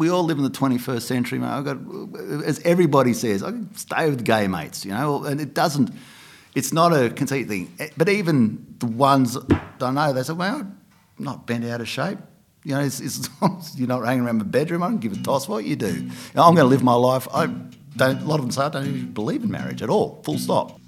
we all live in the 21st century, mate. I've got, as everybody says, I can stay with gay mates, you know, and it doesn't, it's not a conceit thing. Eh, but even the ones that I know, they say, well, I'm not bent out of shape. You know, it's, it's, you're not hanging around my bedroom. I don't give a toss what you do. I'm going to live my life. I don't, a lot of them say I don't even believe in marriage at all, full stop.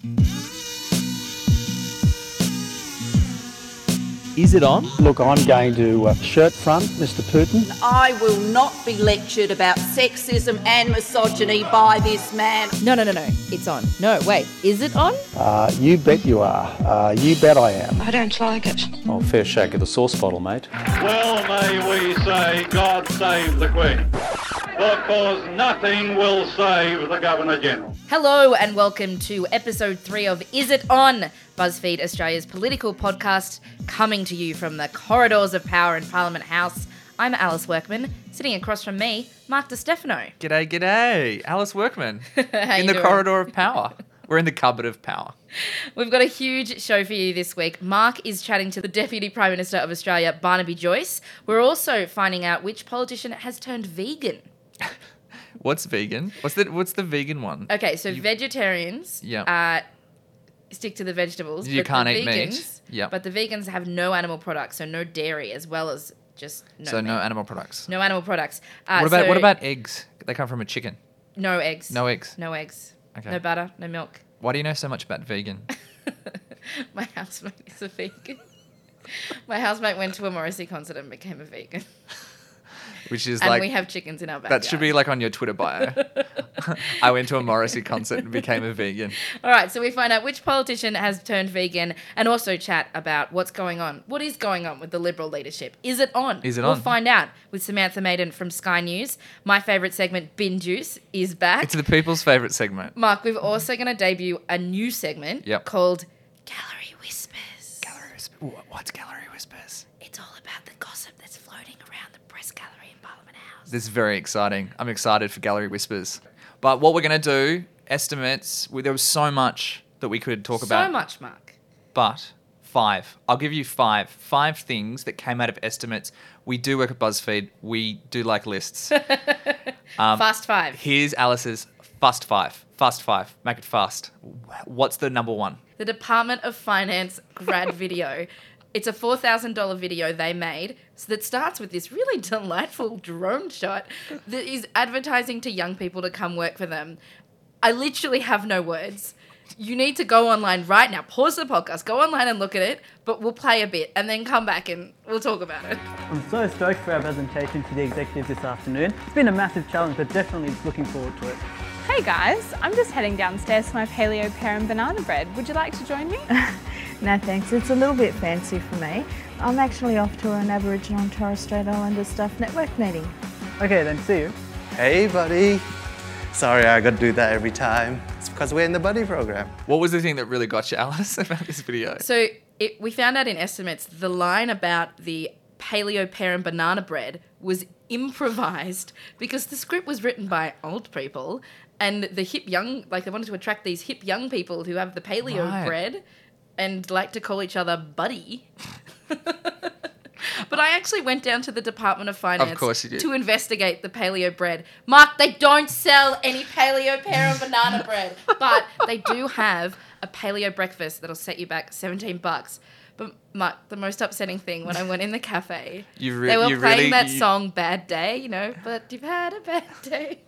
Is it on? Look, I'm going to uh, shirt front, Mr. Putin. I will not be lectured about sexism and misogyny by this man. No, no, no, no. It's on. No, wait. Is it on? Uh, you bet you are. Uh, you bet I am. I don't like it. Oh, fair shake of the sauce bottle, mate. Well, may we say, God save the Queen. Because nothing will save the Governor General. Hello, and welcome to episode three of Is It On? BuzzFeed Australia's political podcast, coming to you from the corridors of power in Parliament House. I'm Alice Workman. Sitting across from me, Mark Di Stefano. G'day, g'day. Alice Workman. In you the doing? corridor of power. We're in the cupboard of power. We've got a huge show for you this week. Mark is chatting to the Deputy Prime Minister of Australia, Barnaby Joyce. We're also finding out which politician has turned vegan. What's vegan? What's the what's the vegan one? Okay, so vegetarians Yeah. uh, stick to the vegetables. You but can't the eat meat. Yeah. But the vegans have no animal products, so no dairy, as well as just no so no animal products. no animal products. Uh, what about so what about eggs? They come from a chicken. no eggs? No eggs. No eggs. Okay. No butter. No milk. Why do you know so much about vegan? My housemate is a vegan. My housemate went to a Morrissey concert and became a vegan. Which is and like we have chickens in our backyard. that should be like on your Twitter bio. I went to a Morrissey concert and became a vegan. All right, so we find out which politician has turned vegan and also chat about what's going on. What is going on with the Liberal leadership? Is it on? Is it we'll on? find out with Samantha Maiden from Sky News. My favourite segment, Bin Juice, is back. It's the people's favourite segment. Mark, we're also going to debut a new segment Yep. called Gallery Whispers. Gallery Whispers. What's Gallery Whispers? It's all about the gossip that's floating around the press gallery in Parliament House. This is very exciting. I'm excited for Gallery Whispers. But what we're going to do, estimates, we- there was so much that we could talk about. so much, Mark. But five. I'll give you five. Five things that came out of estimates. We do work at BuzzFeed. We do like lists. Um, Fast five. Here's Alice's fast five. Fast five. Make it fast. What's the number one? the Department of Finance grad video. It's a $4,000 video they made so that starts with this really delightful drone shot that is advertising to young people to come work for them. I literally have no words. You need to go online right now. Pause the podcast, go online and look at it, but we'll play a bit and then come back and we'll talk about it. I'm so stoked for our presentation to the executives this afternoon. It's been a massive challenge, but definitely looking forward to it. Hey guys, I'm just heading downstairs for my paleo pear and banana bread. Would you like to join me? No thanks, it's a little bit fancy for me. I'm actually off to an Aboriginal and Torres Strait Islander Staff Network meeting. Okay, then see you. Hey, buddy. Sorry, I got to do that every time. It's because we're in the buddy program. What was the thing that really got you, Alice, about this video? So it, we found out in estimates the line about the paleo pear and banana bread was improvised because the script was written by old people and the hip young like they wanted to attract these hip young people who have the paleo Right. bread and like to call each other buddy. But I actually went down to the Department of Finance course you did. to investigate the paleo bread. Mark, they don't sell any paleo pear and banana bread, but they do have a paleo breakfast that'll set you back 17 bucks. But Mark, the most upsetting thing when I went in the cafe, You re- they were you playing really- that you- song "Bad Day," you know. But you've had a bad day.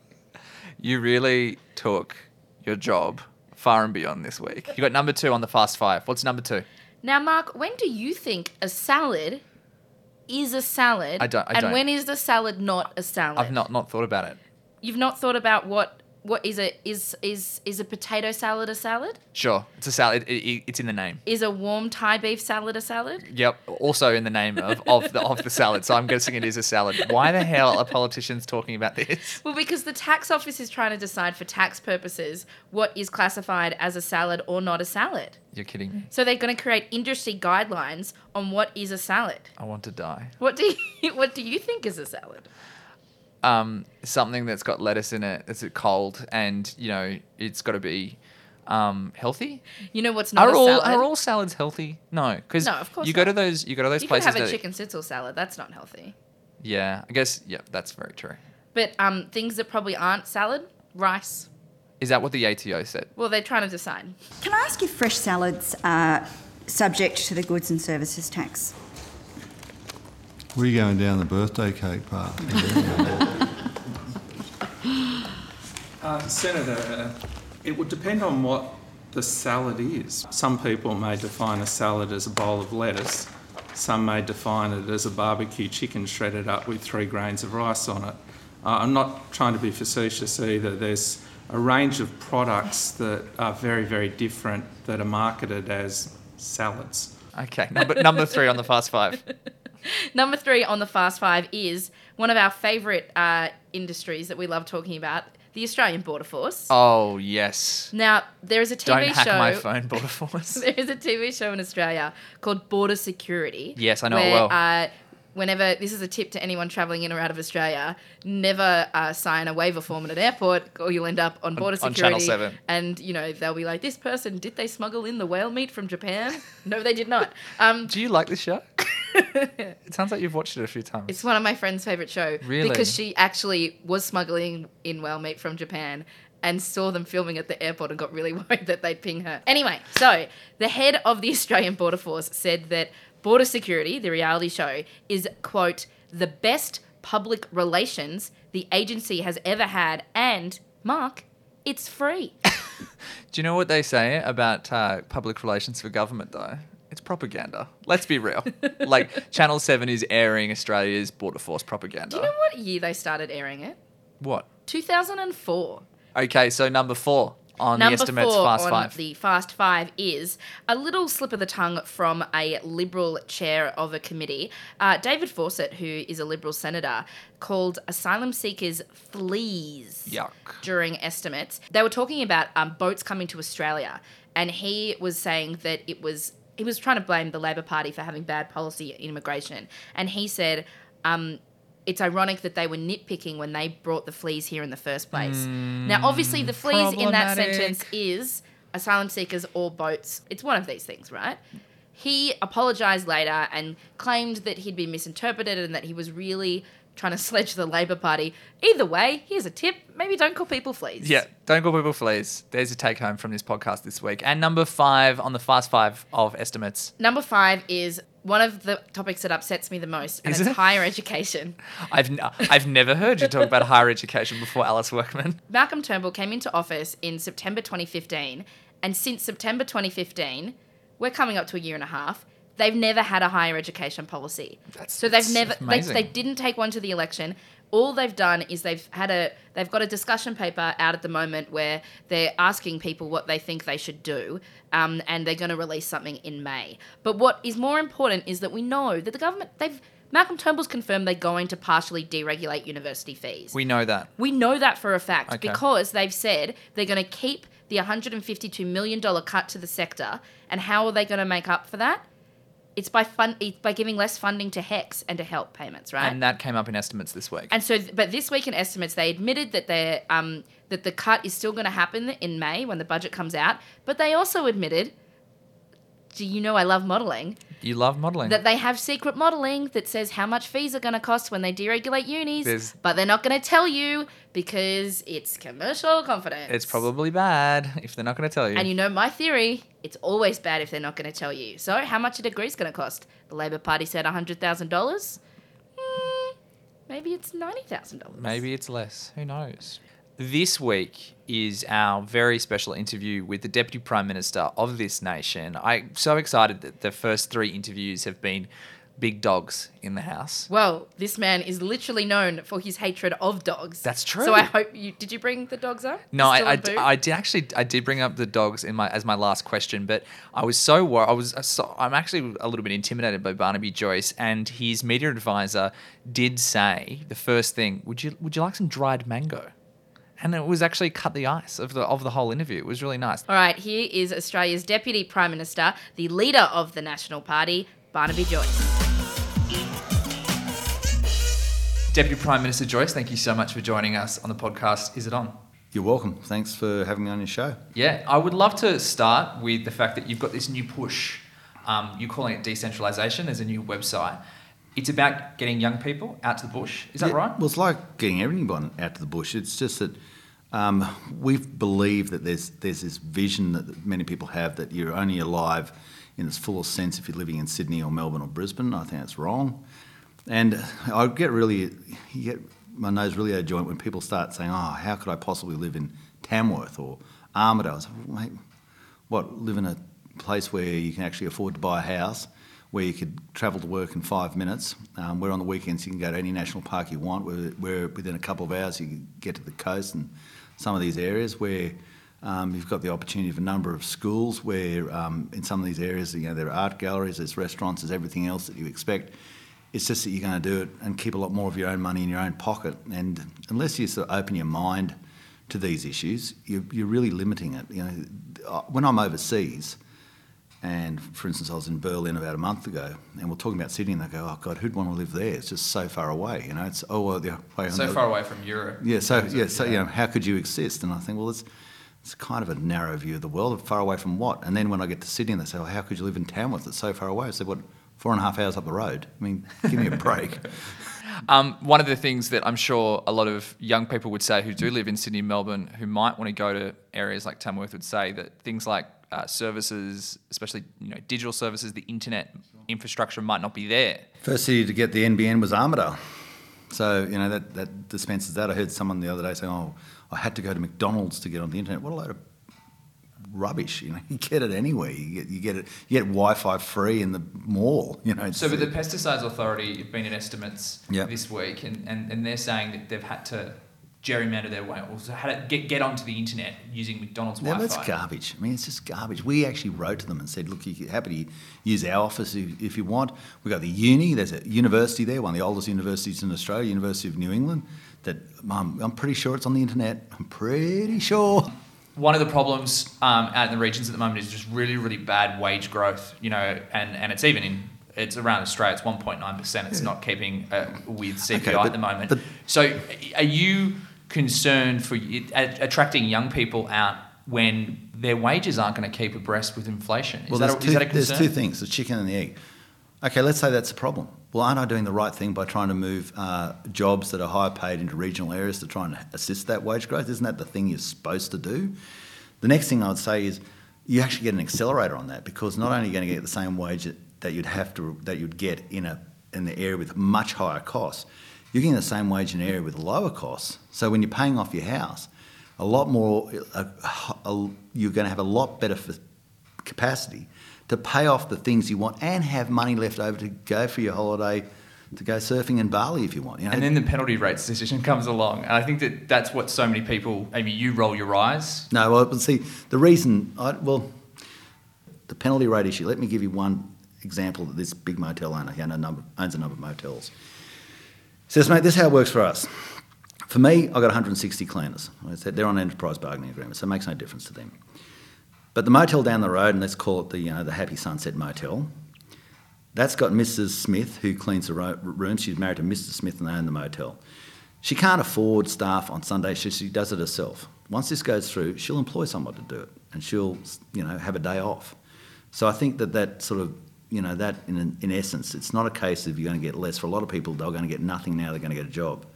You really took your job far and beyond this week. You got number two on the fast five. What's number two? Now, Mark, when do you think a salad is a salad? I don't- I and don't. when is the salad not a salad? I've not not thought about it. You've not thought about what what is a is is is a potato salad a salad? Sure, it's a salad. It, it, it's in the name. Is a warm Thai beef salad a salad? Yep. Also in the name of, of the of the salad. So I'm guessing it is a salad. Why the hell are politicians talking about this? Well, because the tax office is trying to decide for tax purposes what is classified as a salad or not a salad. You're kidding me. So they're going to create industry guidelines on what is a salad. I want to die. What do you what do you think is a salad? Um, something that's got lettuce in it. It's cold, and you know it's got to be um, healthy. You know what's not Are a all salad? are all salads healthy? No, because No, of course you go to those you go to those you could places have a chicken schnitzel salad. That's not healthy. yeah. I guess yeah, that's very true. But um, things that probably aren't salad, rice. Is that what the ATO said? Well, they're trying to decide. Can I ask if fresh salads are subject to the goods and services tax? We're going down the birthday cake part? Uh, Senator, uh, it would depend on what the salad is. Some people may define a salad as a bowl of lettuce. Some may define it as a barbecue chicken shredded up with three grains of rice on it. Uh, I'm not trying to be facetious either. There's a range of products that are very, very different that are marketed as salads. Okay, number number three on the fast five. Number three on the Fast Five is one of our favourite uh, industries that we love talking about, the Australian Border Force. Oh yes. Now, there is a TV Don't hack show. my phone, Border Force. there is a TV show in Australia called Border Security. Yes, I know it well. Uh, whenever this is a tip to anyone traveling in or out of Australia, never uh, sign a waiver form at an airport, or you'll end up on border on security. Channel 7. And you know they'll be like, "This person did they smuggle in the whale meat from Japan? no, they did not." Um, Do you like this show? it sounds like you've watched it a few times. It's one of my friend's favorite show. Really? Because she actually was smuggling in whale meat from Japan and saw them filming at the airport and got really worried that they'd ping her. Anyway, so the head of the Australian Border Force said that Border Security, the reality show, is quote the best public relations the agency has ever had and Mark, it's free. Do you know what they say about uh, public relations for government, though? It's propaganda. Let's be real. like, Channel 7 is airing Australia's Border Force propaganda. Do you know what year they started airing it? what? 2004. Okay, so number four on Number the estimates four Fast on Five. the Fast Five is a little slip of the tongue from a Liberal chair of a committee, uh, David Fawcett, who is a Liberal senator, called asylum seekers fleas Yuck. during estimates. They were talking about um, boats coming to Australia, and he was saying that it was he was trying to blame the Labor Party for having bad policy in immigration, and he said. Um, it's ironic that they were nitpicking when they brought the fleas here in the first place. now, obviously, the fleas in that sentence is asylum seekers or boats. It's one of these things, right? He apologized later and claimed that he'd been misinterpreted and that he was really trying to sledge the Labor Party. Either way, here's a tip maybe don't call people fleas. Yeah, don't call people fleas. There's a take home from this podcast this week. And number five on the Fast Five of estimates. Number five is one of the topics that upsets me the most, and Is it's it? higher education. I've, n- I've never heard you talk about higher education before, Alice Workman. Malcolm Turnbull came into office in September 2015, and since September 2015, we're coming up to a year and a half. They've never had a higher education policy. That's, so they've that's never they, they didn't take one to the election. All they've done is they've had a they've got a discussion paper out at the moment where they're asking people what they think they should do, um, and they're going to release something in May. But what is more important is that we know that the government they've Malcolm Turnbull's confirmed they're going to partially deregulate university fees. We know that. We know that for a fact Okay. because they've said they're going to keep the $152 million cut to the sector. And how are they going to make up for that? It's by fun, it's by giving less funding to HECS and to help payments, right? And that came up in estimates this week. And so, but this week in estimates, they admitted that they um, that the cut is still going to happen in May when the budget comes out. But they also admitted, do you know I love modelling? You love modelling. That they have secret modelling that says how much fees are going to cost when they deregulate unis, There's- but they're not going to tell you because it's commercial confidence. it's probably bad if they're not going to tell you. And you know my theory, it's always bad if they're not going to tell you. So, how much a degree is going to cost? The Labor Party said $100,000. Hmm, maybe it's $90,000. Maybe it's less. Who knows? This week is our very special interview with the Deputy Prime Minister of this nation. I'm so excited that the first three interviews have been big dogs in the house. Well, this man is literally known for his hatred of dogs. That's true. So I hope you did you bring the dogs up? No, Still I, I, on d- boot? I did actually I did bring up the dogs in my as my last question, but I was so worried. I was so, I'm actually a little bit intimidated by Barnaby Joyce, and his media advisor did say the first thing: Would you would you like some dried mango? And it was actually cut the ice of the of the whole interview. It was really nice. All right, here is Australia's Deputy Prime Minister, the leader of the National Party, Barnaby Joyce. Deputy Prime Minister Joyce, thank you so much for joining us on the podcast. Is it on? You're welcome. Thanks for having me on your show. Yeah, I would love to start with the fact that you've got this new push. Um, you're calling it decentralization. There's a new website. it's about getting young people out to the bush. Is that Yeah, right? Well, it's like getting everyone out to the bush. It's just that um, we believe that there's there's this vision that many people have that you're only alive in its fullest sense if you're living in Sydney or Melbourne or Brisbane. I think that's wrong. And I get really, get my nose really out of joint when people start saying, "Oh, how could I possibly live in Tamworth or Armidale?" "Mate, what live in a place where you can actually afford to buy a house, where you could travel to work in five minutes, um, where on the weekends you can go to any national park you want, where, where within a couple of hours you can get to the coast and some of these areas where um, you've got the opportunity of a number of schools where um, in some of these areas, you know, there are art galleries, there's restaurants, there's everything else that you expect. It's just that you're going to do it and keep a lot more of your own money in your own pocket. And unless you sort of open your mind to these issues, you're, you're really limiting it. You know, uh, when I'm overseas, and for instance, I was in Berlin about a month ago, and we're talking about Sydney, and they go, "Oh God, who'd want to live there? It's just so far away." You know, it's oh well, the way So the- far away from Europe. Yeah, so yeah, so Yeah. you know, how could you exist? And I think, well, it's it's kind of a narrow view of the world. Far away from what? And then when I get to Sydney, and they say, "Well, how could you live in Tamworth? It's so far away." I said, "What? Four and a half hours up the road? I mean, give me a break." Um, one of the things that I'm sure a lot of young people would say who do live in Sydney and Melbourne, who might want to go to areas like Tamworth, would say that things like uh, services, especially you know digital services, the internet infrastructure might not be there. First city to get the NBN was Armidale. So, you know, that, that dispenses that. I heard someone the other day saying, oh, I had to go to McDonald's to get on the internet. What a load of rubbish. You know, you get it anywhere. You get, you get it, you get Wi-Fi free in the mall, you know. So, but the Pesticides Authority have been in estimates Yeah. this week, and, and, and they're saying that they've had to gerrymander their way, or had to get, get onto the internet using McDonald's Yeah, Wi-Fi. that's garbage. I mean, it's just garbage. We actually wrote to them and said, look, you're happy to use our office if, if you want. We've got the uni, there's a university there, one of the oldest universities in Australia, University of New England, that um, I'm pretty sure it's on the internet. I'm pretty sure. One of the problems um, out in the regions at the moment is just really, really bad wage growth. You know, and, and it's even in it's around Australia. It's one point nine percent. It's Yeah. not keeping uh, with CPI Okay, at the moment. but- so, are you concerned for attracting young people out when their wages aren't going to keep abreast with inflation? Is, well, that, there's, a, two, is that a concern? there's two things the chicken and the egg. Okay, let's say that's a problem. Well, aren't I doing the right thing by trying to move uh, jobs that are higher paid into regional areas to try and assist that wage growth? Isn't that the thing you're supposed to do? The next thing I would say is you actually get an accelerator on that because not only are you going to get the same wage that, that you'd have to that you'd get in a in the area with much higher costs, you're getting the same wage in an area with lower costs. So when you're paying off your house, a lot more, a, a, you're going to have a lot better capacity to pay off the things you want and have money left over to go for your holiday, to go surfing in Bali if you want. You know? And then the penalty rates decision comes along, and I think that that's what so many people. Maybe you roll your eyes. No, well, see, the reason, I, well, the penalty rate issue, let me give you one example that this big motel owner, he owns a number, owns a number of motels, says, mate, this is how it works for us. For me, I've got 160 cleaners. They're on enterprise bargaining agreement, so it makes no difference to them. But the motel down the road, and let's call it the, you know, the Happy Sunset Motel, that's got Mrs. Smith, who cleans the ro- rooms. She's married to Mr. Smith and they own the motel. She can't afford staff on Sunday, so she does it herself. Once this goes through, she'll employ someone to do it, and she'll, you know, have a day off. So I think that that sort of, you know, that in, in essence, it's not a case of you're going to get less. For a lot of people, they're going to get nothing now, they're going to get a job.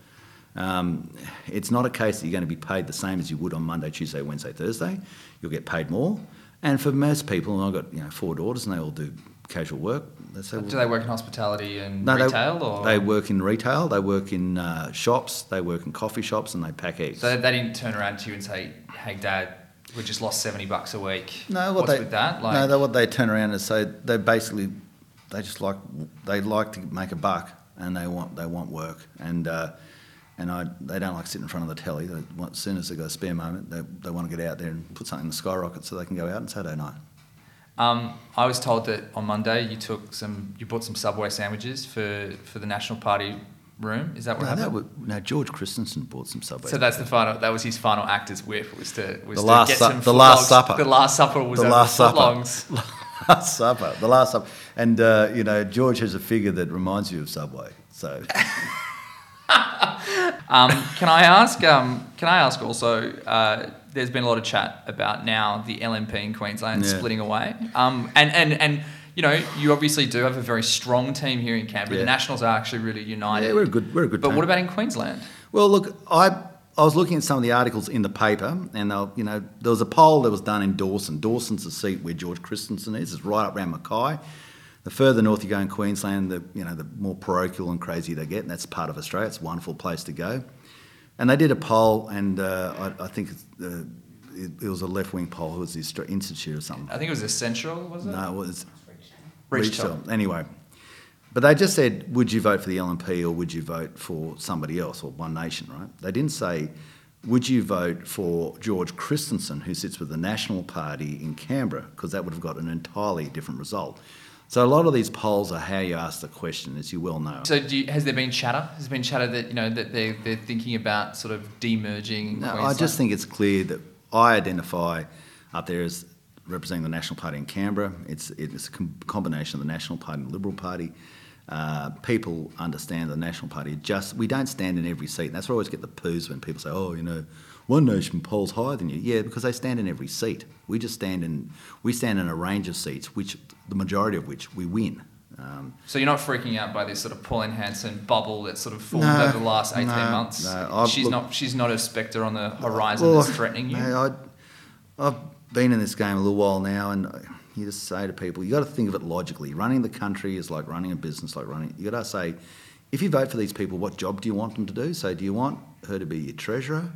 Um, it's not a case that you're going to be paid the same as you would on Monday, Tuesday, Wednesday, Thursday. You'll get paid more. And for most people, and I've got you know four daughters, and they all do casual work. They say, Do they work in hospitality and no, retail, they, or they work in retail. They work in uh, shops. They work in coffee shops, and they pack eggs. So they didn't turn around to you and say, "Hey, Dad, we just lost seventy bucks a week." No, what What's they with that? Like, no, what they turn around and say they basically they just like they like to make a buck and they want they want work and uh, and I they don't like sitting in front of the telly. They want, as soon as they have got a spare moment, they, they want to get out there and put something in the skyrocket so they can go out on Saturday night. Um, I was told that on Monday you took some, you bought some Subway sandwiches for, for the National Party room. Is that what No, happened? that was, no, George Christensen bought some Subway. so that's the final. That was his final act as whip. Was to was the to last get Su- some the last supper. The last supper was the last supper. last supper. The last supper. And uh, you know, George has a figure that reminds you of Subway. So Um, can I ask? Um, can I ask also? Uh, there's been a lot of chat about now the LNP in Queensland Yeah. splitting away, um, and and and you know, you obviously do have a very strong team here in Canberra. Yeah. The Nationals are actually really united. Yeah, we're a good, we're a good. But team. what about in Queensland? Well, look, I I was looking at some of the articles in the paper, and they'll- you know there was a poll that was done in Dawson. Dawson's the seat where George Christensen is. It's right up around Mackay. The further north you go in Queensland, the you know the more parochial and crazy they get, and that's part of Australia. It's a wonderful place to go. And they did a poll, and uh, I, I think uh, it, it was a left wing poll. It was the Institute or something. I think it was Essential, was it? No, it was Reach. Top. Anyway, but they just said, would you vote for the LNP or would you vote for somebody else or One Nation, right? They didn't say, would you vote for George Christensen, who sits with the National Party in Canberra, because that would have got an entirely different result. So a lot of these polls are how you ask the question, as you well know. So do you, has there been chatter? Has there been chatter that you know that they they're thinking about sort of demerging? No, I just think it's clear that I identify up there as representing the National Party in Canberra. It's, it's a com- combination of the National Party and the Liberal Party. Uh, people understand the National Party. Just we don't stand in every seat. And that's where I always get the poos when people say, "Oh, you know, One Nation polls higher than you." Yeah, because they stand in every seat. We just stand in we stand in a range of seats, which the majority of which we win. Um, So you're not freaking out by this sort of Pauline Hanson bubble that's sort of formed No, over the last eighteen no, months. no, she's look- not. She's not a spectre on the horizon Well, that's threatening you. I, I've been in this game a little while now, and uh, you just say to people, you got to think of it logically. Running the country is like running a business, like running. You got to say, if you vote for these people, what job do you want them to do? So, do you want her to be your treasurer,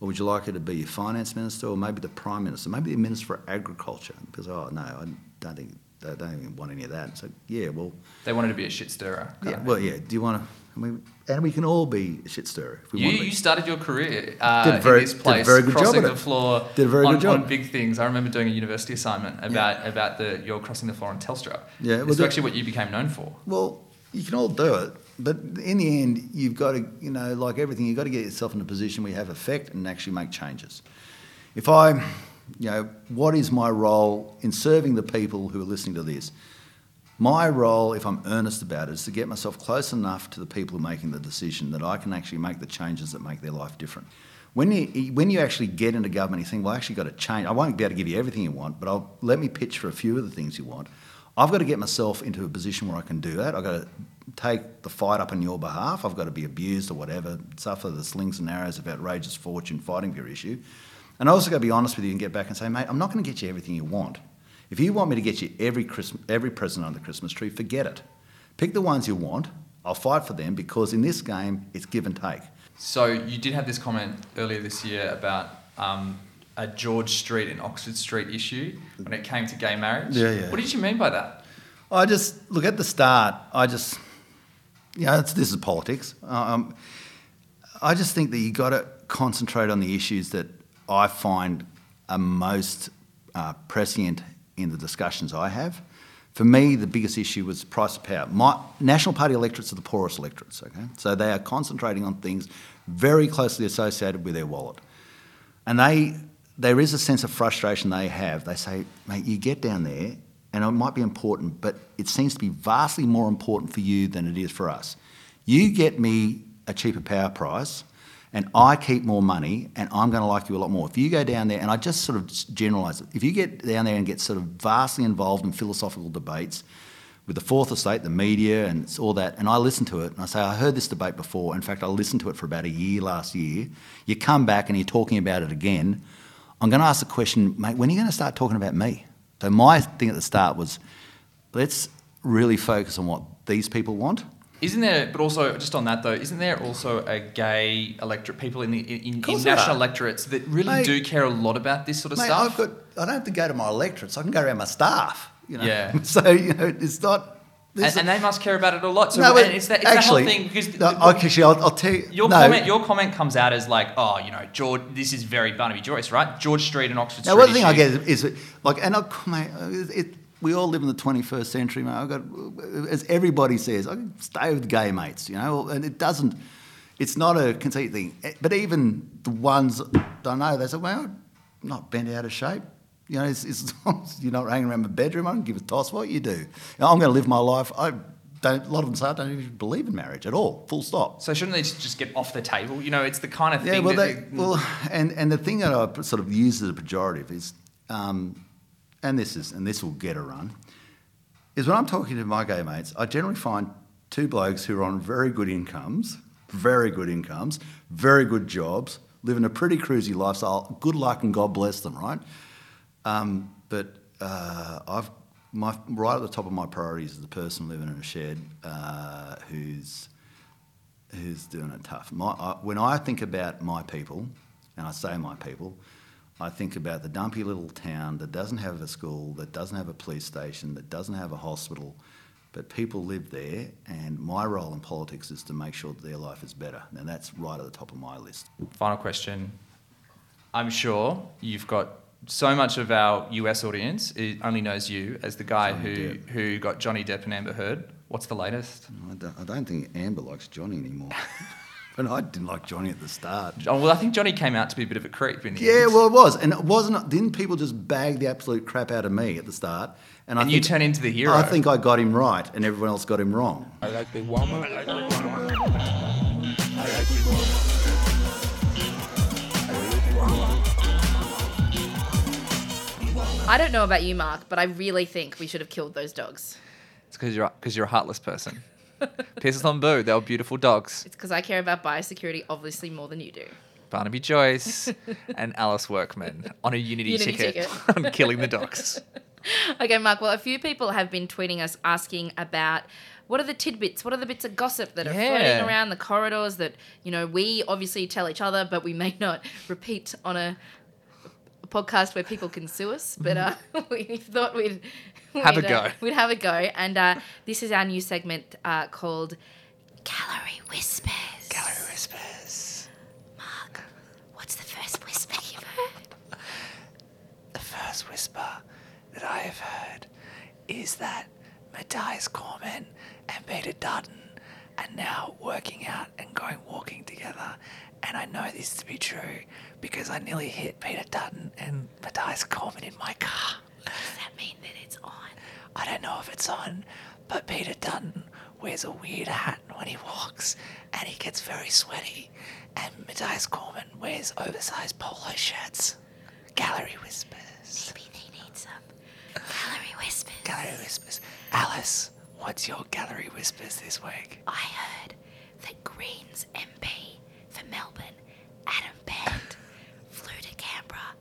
or would you like her to be your finance minister, or maybe the prime minister, maybe the minister for agriculture? Because oh no, I don't think they don't even want any of that. So, yeah, well, They wanted to be a shit stirrer. yeah, well, yeah. Do you want to? I mean, and we can all be a shit stirrer if we You, want to you started your career uh, Did very- in this did a place, very good crossing at the it. floor Did a very on, good job. on big things. I remember doing a university assignment about about the you're crossing the floor on Telstra. Yeah, it's the- actually what you became known for. Well, you can all do it, but in the end, you've got to, you know, like everything, you've got to get yourself in a position where you have effect and actually make changes. If I, you know, what is my role in serving the people who are listening to this? My role, if I'm earnest about it, is to get myself close enough to the people who are making the decision that I can actually make the changes that make their life different. When you, when you actually get into government, you think, well, I actually got to change. I won't be able to give you everything you want, but I'll, let me pitch for a few of the things you want. I've got to get myself into a position where I can do that. I've got to take the fight up on your behalf. I've got to be abused or whatever, suffer the slings and arrows of outrageous fortune fighting for your issue. And I also got to be honest with you and get back and say, mate, I'm not going to get you everything you want. If you want me to get you every Christmas, every present on the Christmas tree, forget it. Pick the ones you want. I'll fight for them because in this game, it's give and take. So you did have this comment earlier this year about um, a George Street and Oxford Street issue when it came to gay marriage. Yeah, yeah. What did you mean by that? I just look at the start. I just, you know, it's, this is politics. Um, I just think that you got to concentrate on the issues that I find are most uh, prescient in the discussions I have. For me, the biggest issue was price of power. My National Party electorates are the poorest electorates. Okay, so they are concentrating on things very closely associated with their wallet, and they there is a sense of frustration they have. They say, "Mate, you get down there, and it might be important, but it seems to be vastly more important for you than it is for us. You get me a cheaper power price." And I keep more money and I'm going to like you a lot more. If you go down there, and I just sort of generalise it, if you get down there and get sort of vastly involved in philosophical debates with the Fourth Estate, the media, and all that, and I listen to it and I say, I heard this debate before. In fact, I listened to it for about a year last year. You come back and you're talking about it again. I'm going to ask the question, mate, when are you going to start talking about me? So my thing at the start was, let's really focus on what these people want. Isn't there, but also just on that though, isn't there also a gay electorate, people in the in, in national electorates that really Mate- do care a lot about this sort of Mate, stuff? I've got, I don't have to go to my electorates. I can go around my staff. You know? Yeah. So you know, it's not. and, and they must care about it a lot. So No, and it's that, it's actually, that whole thing because no, actually, I'll, I'll tell you. your no, comment your comment comes out as like, oh, you know, George, this is very Barnaby Joyce, right? George Street and Oxford Now, Street. one thing I get is, is like, and I'll mate, it, we all live in the 21st century, mate. I've got, as everybody says, I can stay with gay mates, you know, and it doesn't. It's not a conceit thing. But even the ones I know, they say, well, I'm not bent out of shape. You know, it's, it's, you're not hanging around my bedroom. I don't give a toss what you do. You know, I'm going to live my life. I don't. A lot of them say I don't even believe in marriage at all. Full stop. So shouldn't they just get off the table? You know, it's the kind of Yeah, thing well, that. they, well, and and the thing that I sort of use as a pejorative is, um, and this is and this will get a run. is when I'm talking to my gay mates, I generally find two blokes who are on very good incomes, very good incomes, very good jobs, living a pretty cruisy lifestyle. Good luck and God bless them, right? Um, but uh, I've my right at the top of my priorities is the person living in a shed uh, who's who's doing it tough. My, I, when I think about my people, and I say my people, I think about the dumpy little town that doesn't have a school, that doesn't have a police station, that doesn't have a hospital, but people live there, and my role in politics is to make sure that their life is better. And that's right at the top of my list. Final question. I'm sure you've got so much of our US audience it only knows you as the guy Johnny who, who got Johnny Depp and Amber Heard. What's the latest? I don't, I don't think Amber likes Johnny anymore. but I didn't like Johnny at the start. Oh, well, I think Johnny came out to be a bit of a creep in the Yeah, end. well, it was, and it wasn't. Didn't people just bag the absolute crap out of me at the start? I And you turn into the hero. I think I got him right, and everyone else got him wrong. I like the woman. I like the woman. I like the woman. I don't know about you, Mark, but I really think we should have killed those dogs. It's because you're, cause you're a heartless person. Pistol and Boo, they were beautiful dogs. It's because I care about biosecurity obviously more than you do. Barnaby Joyce and Alice Workman on a Unity, Unity ticket, ticket. on killing the dogs. Okay, Mark. Well, a few people have been tweeting us asking about what are the tidbits, what are the bits of gossip that are Yeah. floating around the corridors that you know we obviously tell each other, but we may not repeat on a, a podcast where people can sue us. But uh, we thought we'd Have a we'd, uh, go. we'd have a go, and uh, this is our new segment uh, called Calorie Whispers. Calorie Whispers. Mark, what's the first whisper you've heard? The first whisper that I have heard is that Mathias Cormann and Peter Dutton are now working out and going walking together. And I know this to be true because I nearly hit Peter Dutton and Mathias Cormann in my car. Does that mean that it's on? I don't know if it's on, but Peter Dutton wears a weird hat when he walks and he gets very sweaty. And Mathias Cormann wears oversized polo shirts. Gallery whispers. Maybe they need some Calorie Whispers. Gallery whispers. Alice, what's your gallery whispers this week? I heard that Greens MP for Melbourne, Adam Bandt, flew to Canberra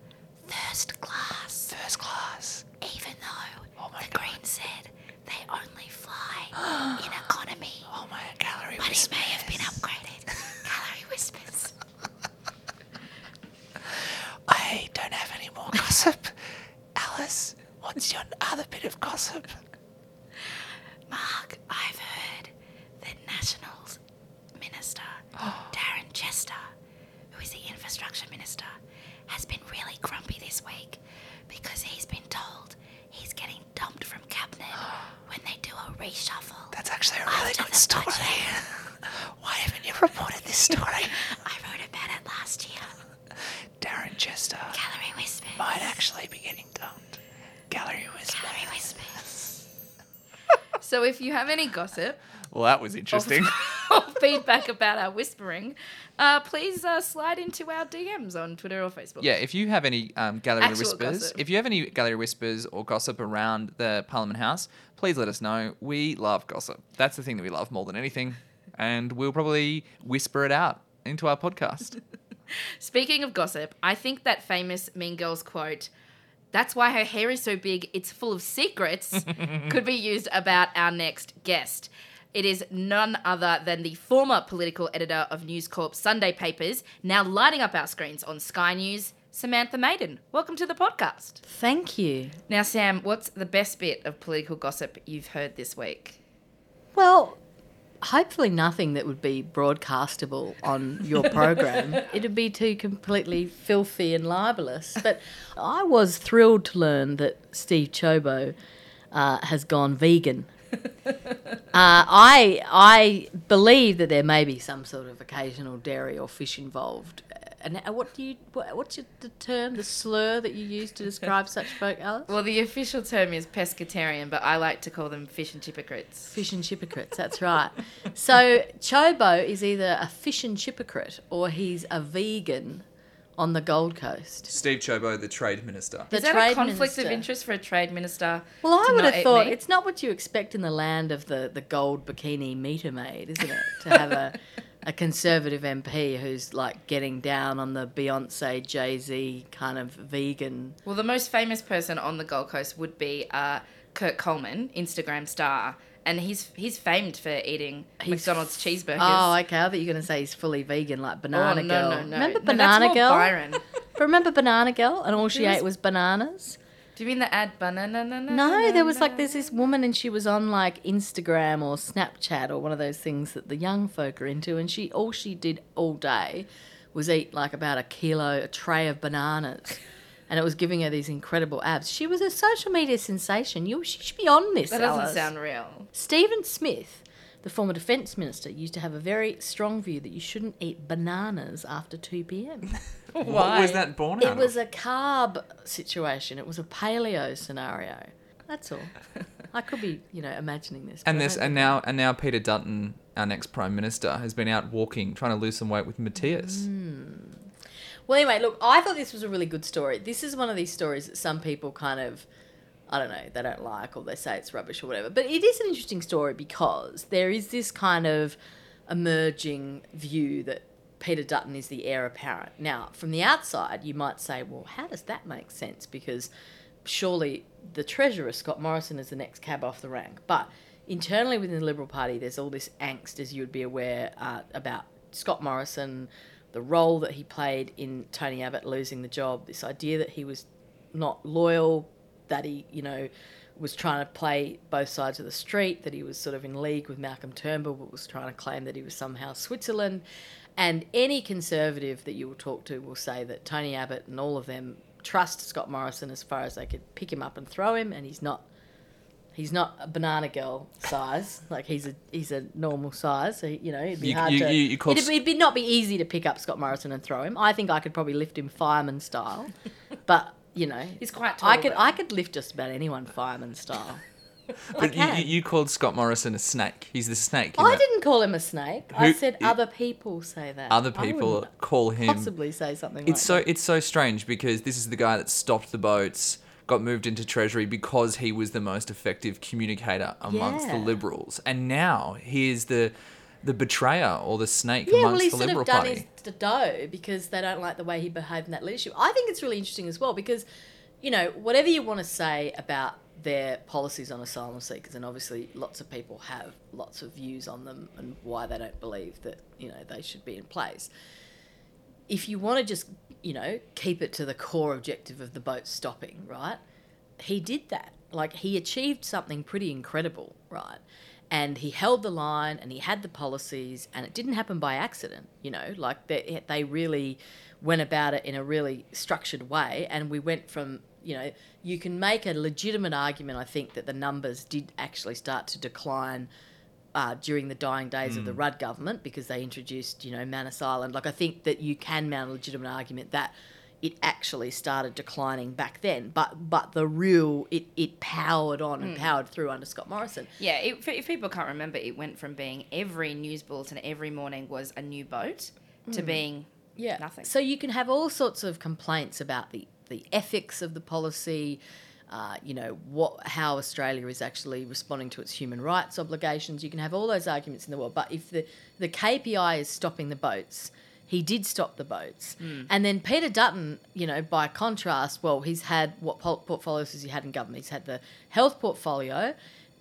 first class. First class. Even though Oh my the Greens said they only fly in economy. Oh my gallery But he whispers. may have been upgraded. Calorie Whispers. I don't have any more gossip. Alice, what's your other bit of gossip? Mark, I've heard that Nationals Minister Darren Chester, who is the Infrastructure Minister, has been really grumpy this week because he's been told he's getting dumped from cabinet when they do a reshuffle. That's actually a really after good the story. budget. Why haven't you reported this story? I wrote about it last year. Darren Chester Gallery Whispers. might actually be getting dumped. Gallery whispers. Gallery Whispers. so if you have any gossip Well, that was interesting. Or feedback about our whispering, uh, please uh, slide into our DMs on Twitter or Facebook. Yeah, if you have any um, gallery Actual whispers, gossip. if you have any gallery whispers or gossip around the Parliament House, please let us know. We love gossip. That's the thing that we love more than anything, and we'll probably whisper it out into our podcast. Speaking of gossip, I think that famous Mean Girls quote, that's why her hair is so big, it's full of secrets, could be used about our next guest. It is none other than the former political editor of News Corp Sunday Papers, now lighting up our screens on Sky News, Samantha Maiden. Welcome to the podcast. Thank you. Now, Sam, what's the best bit of political gossip you've heard this week? Well, hopefully nothing that would be broadcastable on your program. It'd be too completely filthy and libelous. But I was thrilled to learn that Steve Ciobo uh, has gone vegan. Uh, I I believe that there may be some sort of occasional dairy or fish involved. And uh, what do you what, what's your, the term, the slur that you use to describe such folk, Alice? Well, the official term is pescatarian, but I like to call them fish and hypocrites. Fish and hypocrites, that's right. So Ciobo is either a fish and hypocrite or he's a vegan on the Gold Coast. Steve Ciobo, the trade minister. The Is that trade a conflict minister. of interest for a trade minister? Well, I to would not have thought meat? it's not what you expect in the land of the, the gold bikini meter maid, isn't it? to have a, a conservative MP who's like getting down on the Beyonce, Jay Z kind of vegan. Well, the most famous person on the Gold Coast would be uh, Kurt Coleman, Instagram star, and he's he's famed for eating McDonald's cheeseburgers. Oh, okay. I thought you were going to say he's fully vegan, like oh, Banana Oh, no, Girl. no, no. Remember No, that's Banana more Girl? Byron. Remember Banana Girl? And all she Who was- ate was bananas? Do you mean the ad banana? No, there was like there's this woman and she was on like Instagram or Snapchat or one of those things that the young folk are into and she all she did all day was eat like about a kilo, a tray of bananas. And it was giving her these incredible abs. She was a social media sensation. You she should be on this. That doesn't Alice. sound real. Stephen Smith, the former defence minister, used to have a very strong view that you shouldn't eat bananas after 2 p.m. What was that born out It of? was a carb situation. It was a paleo scenario. That's all. I could be, you know, imagining this. And this, and now, and now Peter Dutton, our next prime minister, has been out walking, trying to lose some weight with Mathias. Hmm. Well, anyway, look, I thought this was a really good story. This is one of these stories that some people kind of, I don't know, they don't like or they say it's rubbish or whatever. But it is an interesting story because there is this kind of emerging view that Peter Dutton is the heir apparent. Now, from the outside, you might say, well, how does that make sense? Because surely the Treasurer, Scott Morrison, is the next cab off the rank. But internally within the Liberal Party, there's all this angst, as you would be aware, uh, about Scott Morrison, the role that he played in Tony Abbott losing the job, this idea that he was not loyal, that he, you know, was trying to play both sides of the street, that he was sort of in league with Malcolm Turnbull, but was trying to claim that he was somehow Switzerland. And any conservative that you will talk to will say that Tony Abbott and all of them trust Scott Morrison as far as they could pick him up and throw him, and he's not he's not a banana girl size. Like he's a he's a normal size. So you know, it'd be You- hard you- to. you- you call it'd, s- it'd be not be easy to pick up Scott Morrison and throw him. I think I could probably lift him fireman style, but you know, He's quite I could though. I could lift just about anyone fireman style. But you, you, you called Scott Morrison a snake. He's the snake. in I that- didn't call him a snake. I Who- said other people say that. Other I people wouldn't call him. possibly say something. It's so like it's so strange because this is the guy that stopped the boats, got moved into Treasury because he was the most effective communicator amongst the Liberals, and now he is the the betrayer or the snake Yeah, well, amongst he's the sort Liberal of done Party. his to dough because they don't like the way he behaved in that leadership. I think it's really interesting as well because, you know, whatever you want to say about their policies on asylum seekers, and obviously lots of people have lots of views on them and why they don't believe that you know they should be in place. If you want to just you know keep it to the core objective of the boat stopping, right? He did that. Like he achieved something pretty incredible, right? and he held the line and he had the policies and it didn't happen by accident you know like they, they really went about it in a really structured way and we went from you know you can make a legitimate argument i think that the numbers did actually start to decline uh, during the dying days of the Mm. Rudd government because they introduced, you know, Manus Island. Like I think that you can mount a legitimate argument that it actually started declining back then, but but the real it it powered on and Mm. powered through under Scott Morrison. Yeah, it, if people can't remember, it went from being every news bulletin every morning was a new boat to Mm. being yeah nothing. So you can have all sorts of complaints about the the ethics of the policy. Uh, you know what how Australia is actually responding to its human rights obligations. You can have all those arguments in the world, but if the the KPI is stopping the boats, he did stop the boats. Mm. And then Peter Dutton, you know, by contrast, well, he's had what portfolios has he had in government? He's had the health portfolio.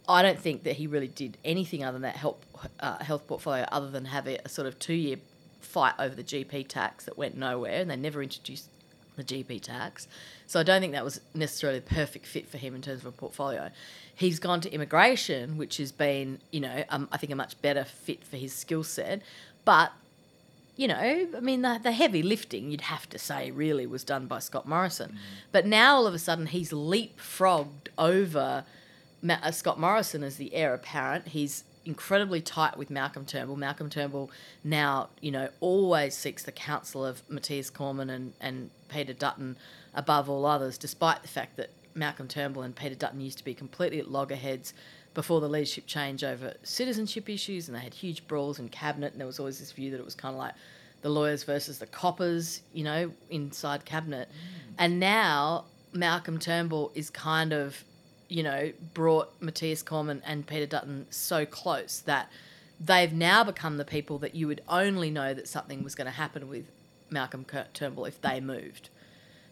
I don't think that he really did anything other than that health uh, health portfolio, other than have a, a sort of two year fight over the GP tax that went nowhere, and they never introduced the GP tax. So I don't think that was necessarily the perfect fit for him in terms of a portfolio. He's gone to immigration, which has been, you know, um, I think a much better fit for his skill set. But you know, I mean, the, the heavy lifting, you'd have to say, really was done by Scott Morrison. But now all of a sudden he's leapfrogged over Ma- uh, Scott Morrison as the heir apparent. He's incredibly tight with Malcolm Turnbull. Malcolm Turnbull now, you know, always seeks the counsel of Mathias Cormann and, and Peter Dutton above all others, despite the fact that Malcolm Turnbull and Peter Dutton used to be completely at loggerheads before the leadership change over citizenship issues, and they had huge brawls in cabinet, and there was always this view that it was kind of like the lawyers versus the coppers, you know, inside cabinet. Mm. And now Malcolm Turnbull is kind of, you know, brought Mathias Cormann and Peter Dutton so close that they've now become the people that you would only know that something was going to happen with Malcolm Turnbull if they moved.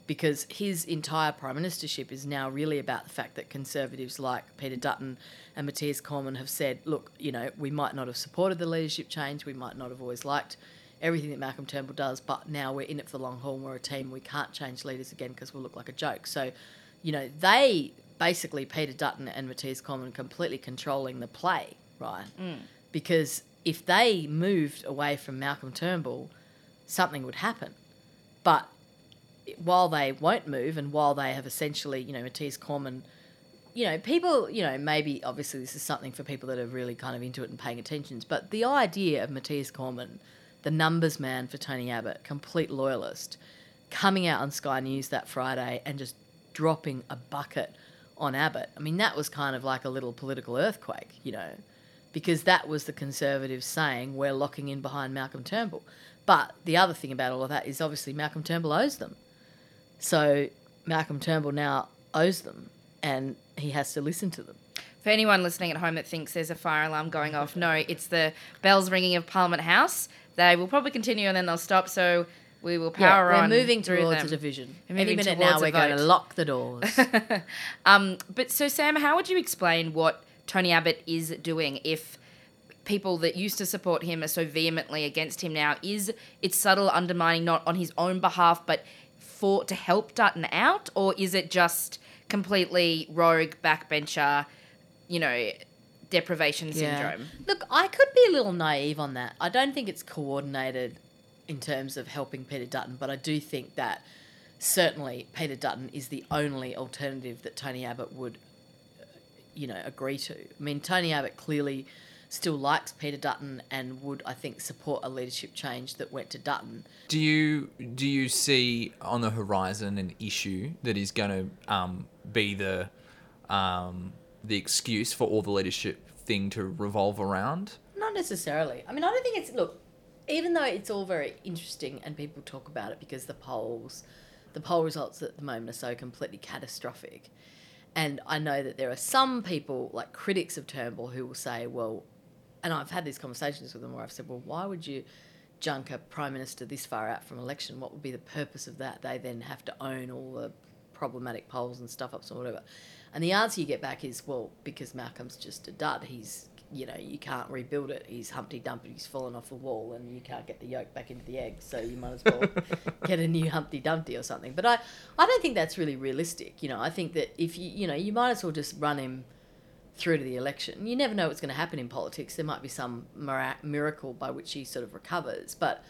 Because his entire prime ministership is now really about the fact that conservatives like Peter Dutton and Mathias Cormann have said, look, you know, we might not have supported the leadership change, we might not have always liked everything that Malcolm Turnbull does, but now we're in it for the long haul. We're a team. We can't change leaders again because we'll look like a joke. So, you know, they basically Peter Dutton and Mathias Cormann completely controlling the play, right? Mm. Because if they moved away from Malcolm Turnbull, something would happen. But while they won't move and while they have essentially, you know, Mathias Cormann, you know, people, you know, maybe obviously this is something for people that are really kind of into it and paying attention, but the idea of Mathias Cormann, the numbers man for Tony Abbott, complete loyalist, coming out on Sky News that Friday and just dropping a bucket on Abbott. I mean, that was kind of like a little political earthquake, you know, because that was the Conservatives saying we're locking in behind Malcolm Turnbull. But the other thing about all of that is obviously Malcolm Turnbull owes them. So Malcolm Turnbull now owes them and he has to listen to them. For anyone listening at home that thinks there's a fire alarm going off, no, it's the bells ringing of Parliament House. They will probably continue and then they'll stop. So we will Yeah, power we're on. moving through towards them. a division. We're Any minute now, we're going to lock the doors. Um, but so, Sam, how would you explain what Tony Abbott is doing if people that used to support him are so vehemently against him now? Is it subtle undermining not on his own behalf, but for to help Dutton out, or is it just completely rogue backbencher, you know, deprivation syndrome? Look, I could be a little naive on that. I don't think it's coordinated in terms of helping Peter Dutton, but I do think that certainly Peter Dutton is the only alternative that Tony Abbott would, uh, you know, agree to. I mean, Tony Abbott clearly still likes Peter Dutton and would, I think, support a leadership change that went to Dutton. Do you do you see on the horizon an issue that is going to um, be the um, the excuse for all the leadership thing to revolve around? Not necessarily. I mean, I don't think it's look. Even though it's all very interesting and people talk about it because the polls, the poll results at the moment are so completely catastrophic, and I know that there are some people like critics of Turnbull who will say, well, and I've had these conversations with them where I've said, well, why would you junk a prime minister this far out from election? What would be the purpose of that? They then have to own all the problematic polls and stuff ups or whatever. And the answer you get back is, well, because Malcolm's just a dud. He's, you know, you can't rebuild it. He's Humpty Dumpty. He's fallen off the wall, and you can't get the yolk back into the egg. So you might as well get a new Humpty Dumpty or something. But I, I don't think that's really realistic. You know, I think that if you, you know, you might as well just run him through to the election. You never know what's going to happen in politics. There might be some miracle by which he sort of recovers, but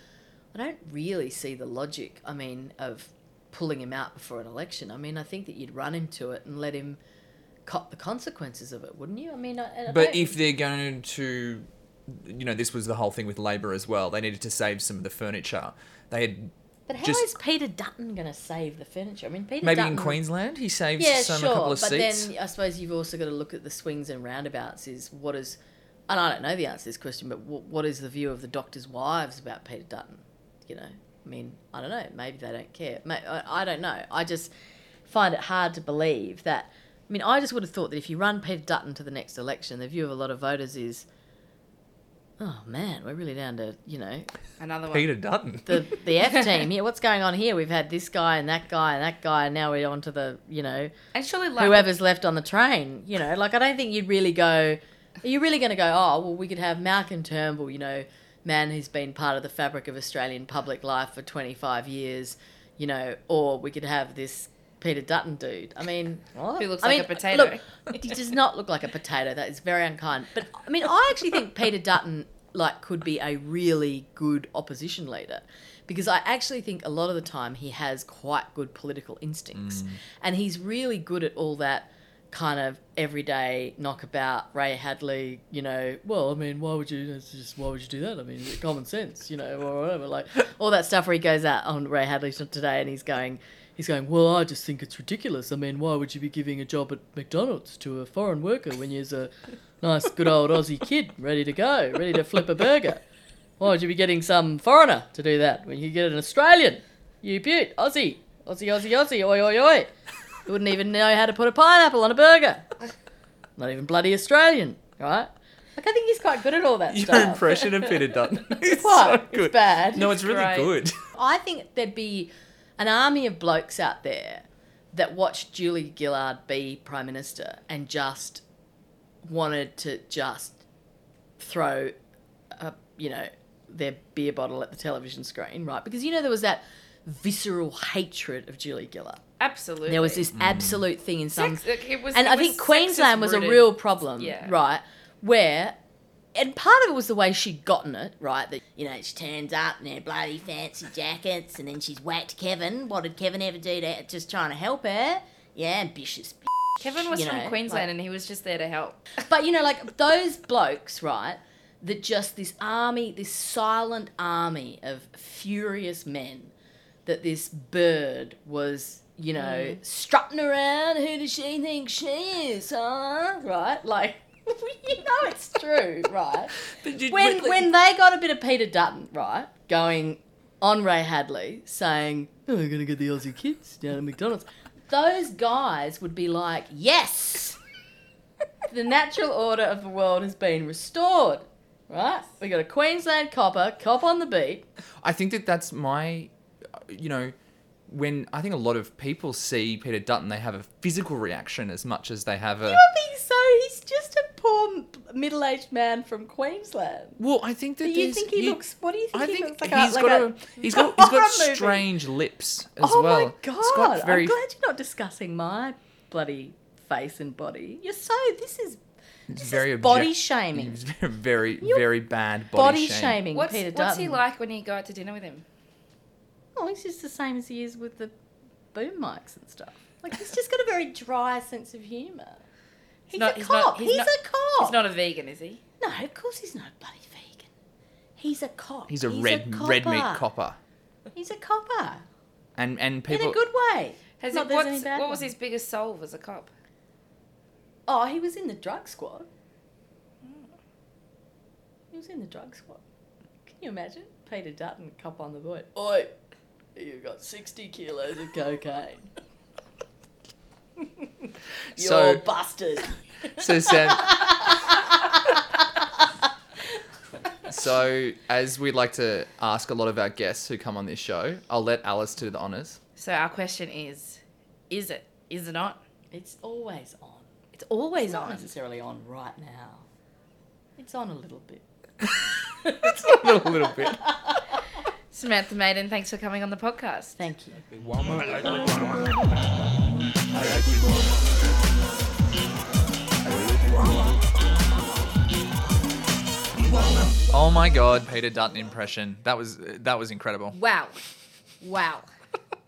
I don't really see the logic. I mean, of pulling him out before an election. I mean, I think that you'd run him to it and let him the consequences of it, wouldn't you? I mean, I, I But if they're going to, you know, this was the whole thing with Labor as well. They needed to save some of the furniture. They had but how just is Peter Dutton going to save the furniture? I mean, Peter maybe Dutton, in Queensland he saves yeah, some sure, a couple of but seats. then I suppose you've also got to look at the swings and roundabouts. Is what is, and I don't know the answer to this question, but what, what is the view of the doctors' wives about Peter Dutton? You know, I mean, I don't know. Maybe they don't care. I don't know. I just find it hard to believe that. I mean, I just would have thought that if you run Peter Dutton to the next election, the view of a lot of voters is, oh man, we're really down to you know Another one. Peter Dutton. the the F team Yeah, What's going on here? We've had this guy and that guy and that guy, and now we're on to the you know And surely, like, whoever's left on the train. You know, like I don't think you'd really go. Are you really going to go? Oh well, we could have Malcolm Turnbull. You know, man who's been part of the fabric of Australian public life for twenty five years. You know, or we could have this. Peter Dutton dude. I mean, what? Who looks I like mean, a potato. Look, he does not look like a potato. That is very unkind. But I mean, I actually think Peter Dutton like could be a really good opposition leader because I actually think a lot of the time he has quite good political instincts mm. and he's really good at all that kind of everyday knockabout Ray Hadley, you know, well, I mean, why would you it's just why would you do that? I mean, it's common sense, you know, or whatever. Like all that stuff where he goes out on Ray Hadley today and he's going he's going, Well, I just think it's ridiculous. I mean, why would you be giving a job at McDonald's to a foreign worker when you're a nice good old Aussie kid ready to go, ready to flip a burger? Why would you be getting some foreigner to do that when you get an Australian? You beaut, Aussie, Aussie, Aussie, Aussie, oi, oi, oi. You wouldn't even know how to put a pineapple on a burger. Not even bloody Australian, right? Like, I think he's quite good at all that Your stuff. impression of Peter Dutton is What? so good. It's bad. No, it's, really great. good. I think there'd be an army of blokes out there that watched Julia Gillard be Prime Minister and just wanted to just throw, a, you know, their beer bottle at the television screen, right? Because, you know, there was that visceral hatred of Julia Gillard. Absolutely. There was this mm. absolute thing in some, Sex- it was- and it I was think Queensland was a sexist-rooted. real problem, Yeah. right? Where, and part of it was the way she'd gotten it, right? That you know she turns up in her bloody fancy jackets, and then she's whacked Kevin. What did Kevin ever do to just trying to help her? Yeah, ambitious. Kevin was you from know, Queensland like- and he was just there to help. But you know, like those blokes, right? That just this army, this silent army of furious men, that this bird was, you know, Mm. strutting around. Who does she think she is, huh? Right? Like, you know it's true, right? when when they got a bit of Peter Dutton, right, going on Ray Hadley saying, "Oh, we're gonna get the Aussie kids down at McDonald's," those guys would be like, "Yes." the natural order of the world has been restored. Right? We got a Queensland copper, cop on the beat. I think that that's my, you know, when I think a lot of people see Peter Dutton, they have a physical reaction as much as they have a. You're being so. He's just a poor middle-aged man from Queensland. Well, I think that Do you think he you- looks? What do you think I he think looks like? he's a, got like a, he's got he's horror got movie? strange lips as oh well. Oh my god! Very I'm glad you're not discussing my bloody face and body. You're so. This is this very is body object- shaming. It's very very, You're very bad body body, shame. shaming. What's, Peter what's he like when you go out to dinner with him? Oh, he's just the same as he is with the boom mics and stuff. Like he's just got a very dry sense of humour. He's, not- a he's cop. not- He's, he's not- a cop. He's not a vegan, is he? No, of course he's not bloody vegan. He's a cop. He's a red red meat copper, He's a copper and and people. in a good way. Has Not it, what's, any bad what was ones. his biggest solve as a cop? Oh, he was in the drug squad. He was in the drug squad. Can you imagine Peter Dutton, cop on the boat? Oi, you got sixty kilos of cocaine. You're So- busted. So Sam. so as we like to ask a lot of our guests who come on this show, I'll let Alice do the honors. So our question is, is it? Is it not? It's always on. It's always on. It's not on. necessarily on right now. It's on a little bit. It's on a little, little bit. Samantha Maiden, thanks for coming on the podcast. Thank you. Oh my god, Peter Dutton impression. That was that was incredible. Wow. Wow.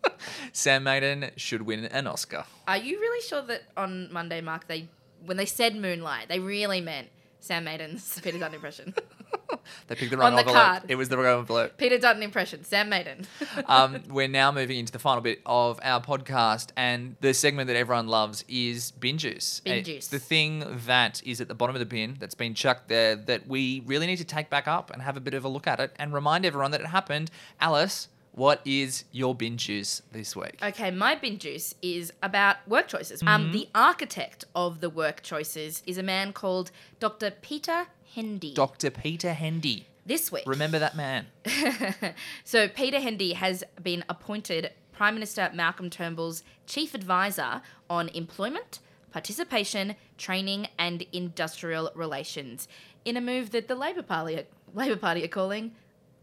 Sam Maiden should win an Oscar. Are you really sure that on Monday, Mark, they when they said Moonlight, they really meant Sam Maiden's Peter Dutton impression? They picked the wrong On the envelope. card. It was the wrong envelope. Peter Dutton impression, Sam Maiden. um, we're now moving into the final bit of our podcast, and the segment that everyone loves is bin juice. Bin It's juice. the thing that is at the bottom of the bin that's been chucked there that we really need to take back up and have a bit of a look at it and remind everyone that it happened. Alice, what is your bin juice this week? Okay, my bin juice is about work choices. Um, Mhm. the architect of the work choices is a man called Dr. Peter Hendy. Dr. Peter Hendy. This week. Remember that man. so Peter Hendy has been appointed Prime Minister Malcolm Turnbull's chief advisor on employment, participation, training, and industrial relations, in a move that the Labor Party Labor Party are calling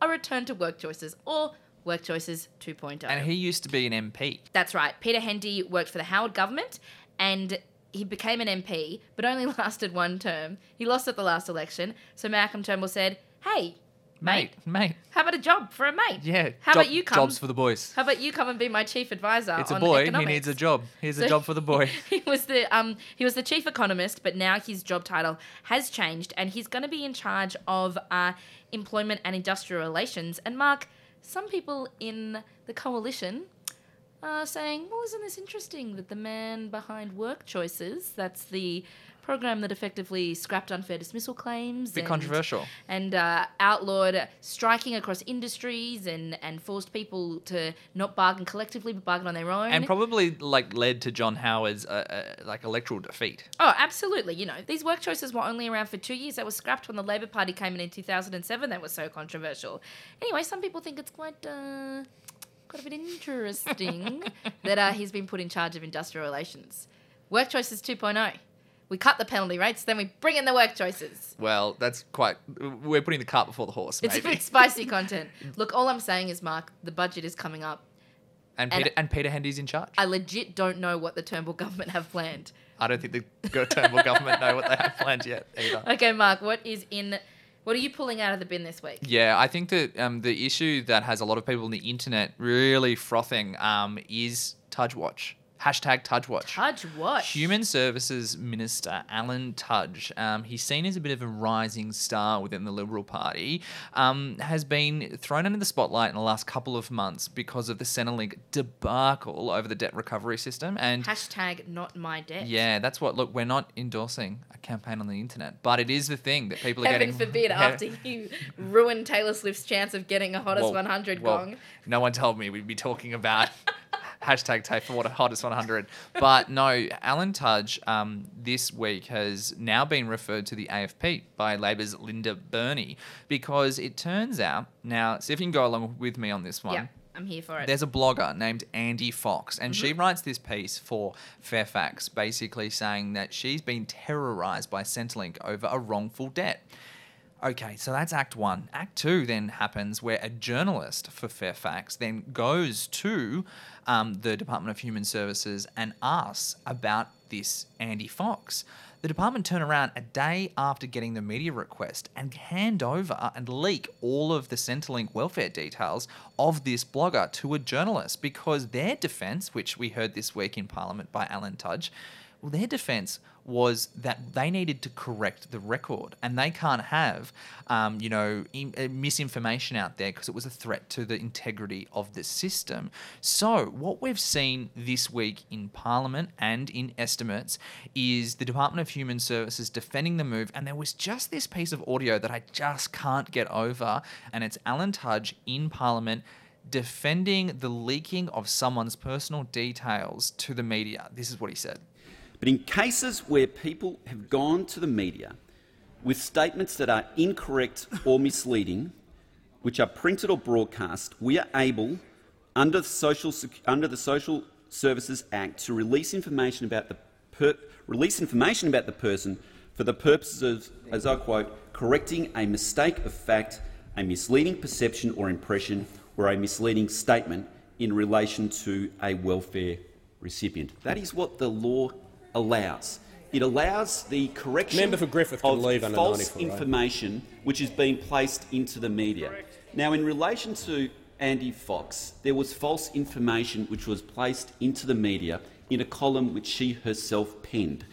a return to work choices or work choices oh. 2.0. And he used to be an MP. That's right. Peter Hendy worked for the Howard government and he became an MP, but only lasted one term. He lost at the last election. So Malcolm Turnbull said, Hey, mate, Mate, mate. how about a job for a mate? Yeah. How job- about you come? Jobs for the boys. How about you come and be my chief advisor? It's a boy. Economics? He needs a job. Here's a job for the boy. he was the um he was the chief economist, but now his job title has changed, and he's going to be in charge of uh, employment and industrial relations. And Mark, some people in the coalition uh, saying, "Well, isn't this interesting that the man behind Work Choices, that's the program that effectively scrapped unfair dismissal claims, Bit and- controversial. and uh, outlawed striking across industries and and forced people to not bargain collectively but bargain on their own." And probably like led to John Howard's uh, uh, like electoral defeat. Oh, absolutely. You know, these work choices were only around for two years. They were scrapped when the Labor Party came in in 2007. They were so controversial. Anyway, some people think it's quite, uh, quite a bit interesting that uh, he's been put in charge of industrial relations. Work choices 2.0. We cut the penalty rates, then we bring in the work choices. Well, that's quite. We're putting the cart before the horse. It's a bit spicy content. Look, all I'm saying is, Mark, the budget is coming up. And and- Peter and Peter Hendy's in charge. I legit don't know what the Turnbull government have planned. I don't think the Turnbull government know what they have planned yet either. Okay, Mark, what is in. What are you pulling out of the bin this week? Yeah, I think that um, the issue that has a lot of people on the internet really frothing um, is Tudge Watch. Hashtag Tudge Watch. Tudge Watch. Human Services Minister Alan Tudge, um, he's seen as a bit of a rising star within the Liberal Party, um, has been thrown under the spotlight in the last couple of months because of the Centrelink debacle over the debt recovery system. And Hashtag not my debt. yeah, that's what. Look, we're not endorsing a campaign on the internet, but it is the thing that people are Heaven getting. Heaven forbid, after you ruined Taylor Swift's chance of getting a hottest Well, 100 well, gong. No one told me we'd be talking about hashtag take for what hottest 100. But no, Alan Tudge um, this week has now been referred to the AFP by Labor's Linda Burney because it turns out now. See if you can go along with me on this one. Yeah, I'm here for it. There's a blogger named Andie Fox, and she Mhm. writes this piece for Fairfax, basically saying that she's been terrorized by Centrelink over a wrongful debt. Okay, so that's Act One. Act Two then happens where a journalist for Fairfax then goes to um, the Department of Human Services and asks about this Andie Fox. The department turn around a day after getting the media request and hand over and leak all of the Centrelink welfare details of this blogger to a journalist because their defense, which we heard this week in Parliament by Alan Tudge, well, their defense was that they needed to correct the record, and they can't have, um, you know, in, uh, misinformation out there because it was a threat to the integrity of the system. So, what we've seen this week in Parliament and in estimates is the Department of Human Services defending the move, and there was just this piece of audio that I just can't get over, and it's Alan Tudge in Parliament defending the leaking of someone's personal details to the media. This is what he said. But in cases where people have gone to the media with statements that are incorrect or misleading, which are printed or broadcast, we are able, under the Social, under the Social Services Act, to release information about the per- release information about the person for the purposes of, as I quote, correcting a mistake of fact, a misleading perception or impression, or a misleading statement in relation to a welfare recipient. That is what the law allows. It allows the correction Member for Griffith can of leave under false 94, right? information which is being placed into the media. Now, in relation to Andie Fox, there was false information which was placed into the media in a column which she herself penned.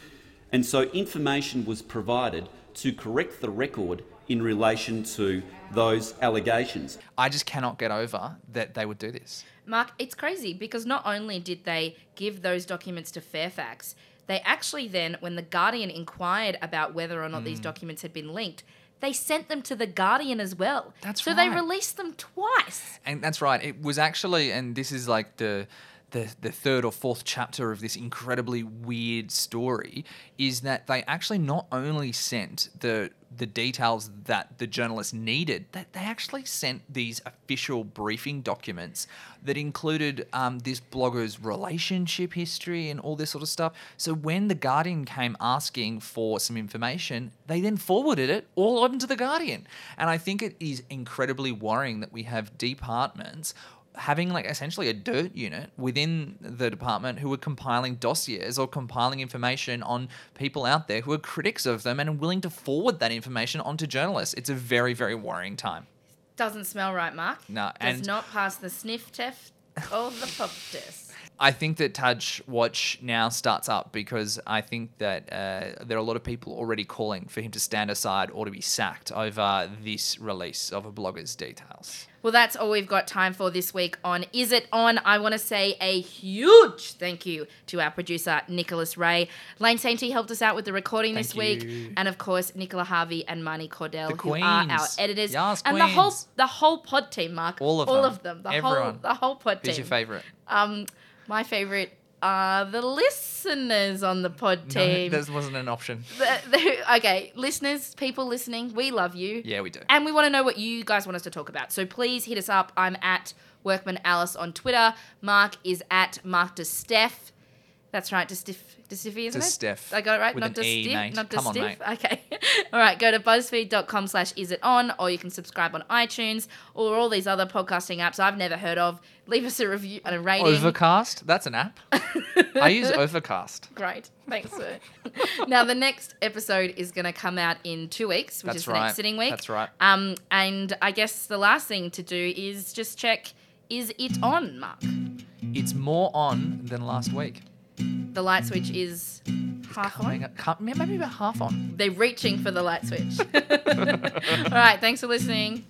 And so information was provided to correct the record in relation to those allegations. I just cannot get over that they would do this. Mark, it's crazy because not only did they give those documents to Fairfax, they actually then, when The Guardian inquired about whether or not these Mm. documents had been linked, they sent them to The Guardian as well. That's so they released them twice. And that's right. It was actually, and this is like the the, the third or fourth chapter of this incredibly weird story, is that they actually not only sent the the details that the journalists needed, that they actually sent these official briefing documents that included um, this blogger's relationship history and all this sort of stuff. So when the Guardian came asking for some information, they then forwarded it all on to the Guardian. And I think it is incredibly worrying that we have departments having like essentially a dirt unit within the department who were compiling dossiers or compiling information on people out there who are critics of them and are willing to forward that information onto journalists. It's a very, very worrying time. Doesn't smell right, Mark. No, Does and not pass the sniff test or the pop test. I think that Tudge Watch now starts up because I think that uh, there are a lot of people already calling for him to stand aside or to be sacked over this release of a blogger's details. Well, that's all we've got time for this week on Is It On? I want to say a huge thank you to our producer, Nicholas Ray. Lane Sainty helped us out with the recording Thank this week. you. And of course, Nicola Harvey and Marnie Cordell, The who are our editors. Yes, and the whole the whole pod team, Mark. All of all them. of them. The whole Everyone. the whole pod team. Who's your favourite? Um, my favorite are the listeners on the pod team. No, that wasn't an option. The- the- okay, listeners, people listening, we love you. Yeah, we do. And we want to know what you guys want us to talk about. So please hit us up. I'm at Workman Alice on Twitter. Mark is at Mark DeSteph. That's right, DeStiffy, isn't it? DeSteph. I got it right? With not an E, mate. not Come on, mate. Okay. all right, go to buzzfeed.com slash is it on, or you can subscribe on iTunes or all these other podcasting apps I've never heard of. Leave us a review and a rating. Overcast? That's an app. I use Overcast. Great. Thanks, sir. now, the next episode is going to come out in two weeks, which That's is the right. next sitting week. That's right. Um, and I guess the last thing to do is just check is it on, Mark? It's more on than last week. The light mm-hmm. switch is half on. up- Maybe about half on. They're reaching for the light switch. All right. Thanks for listening.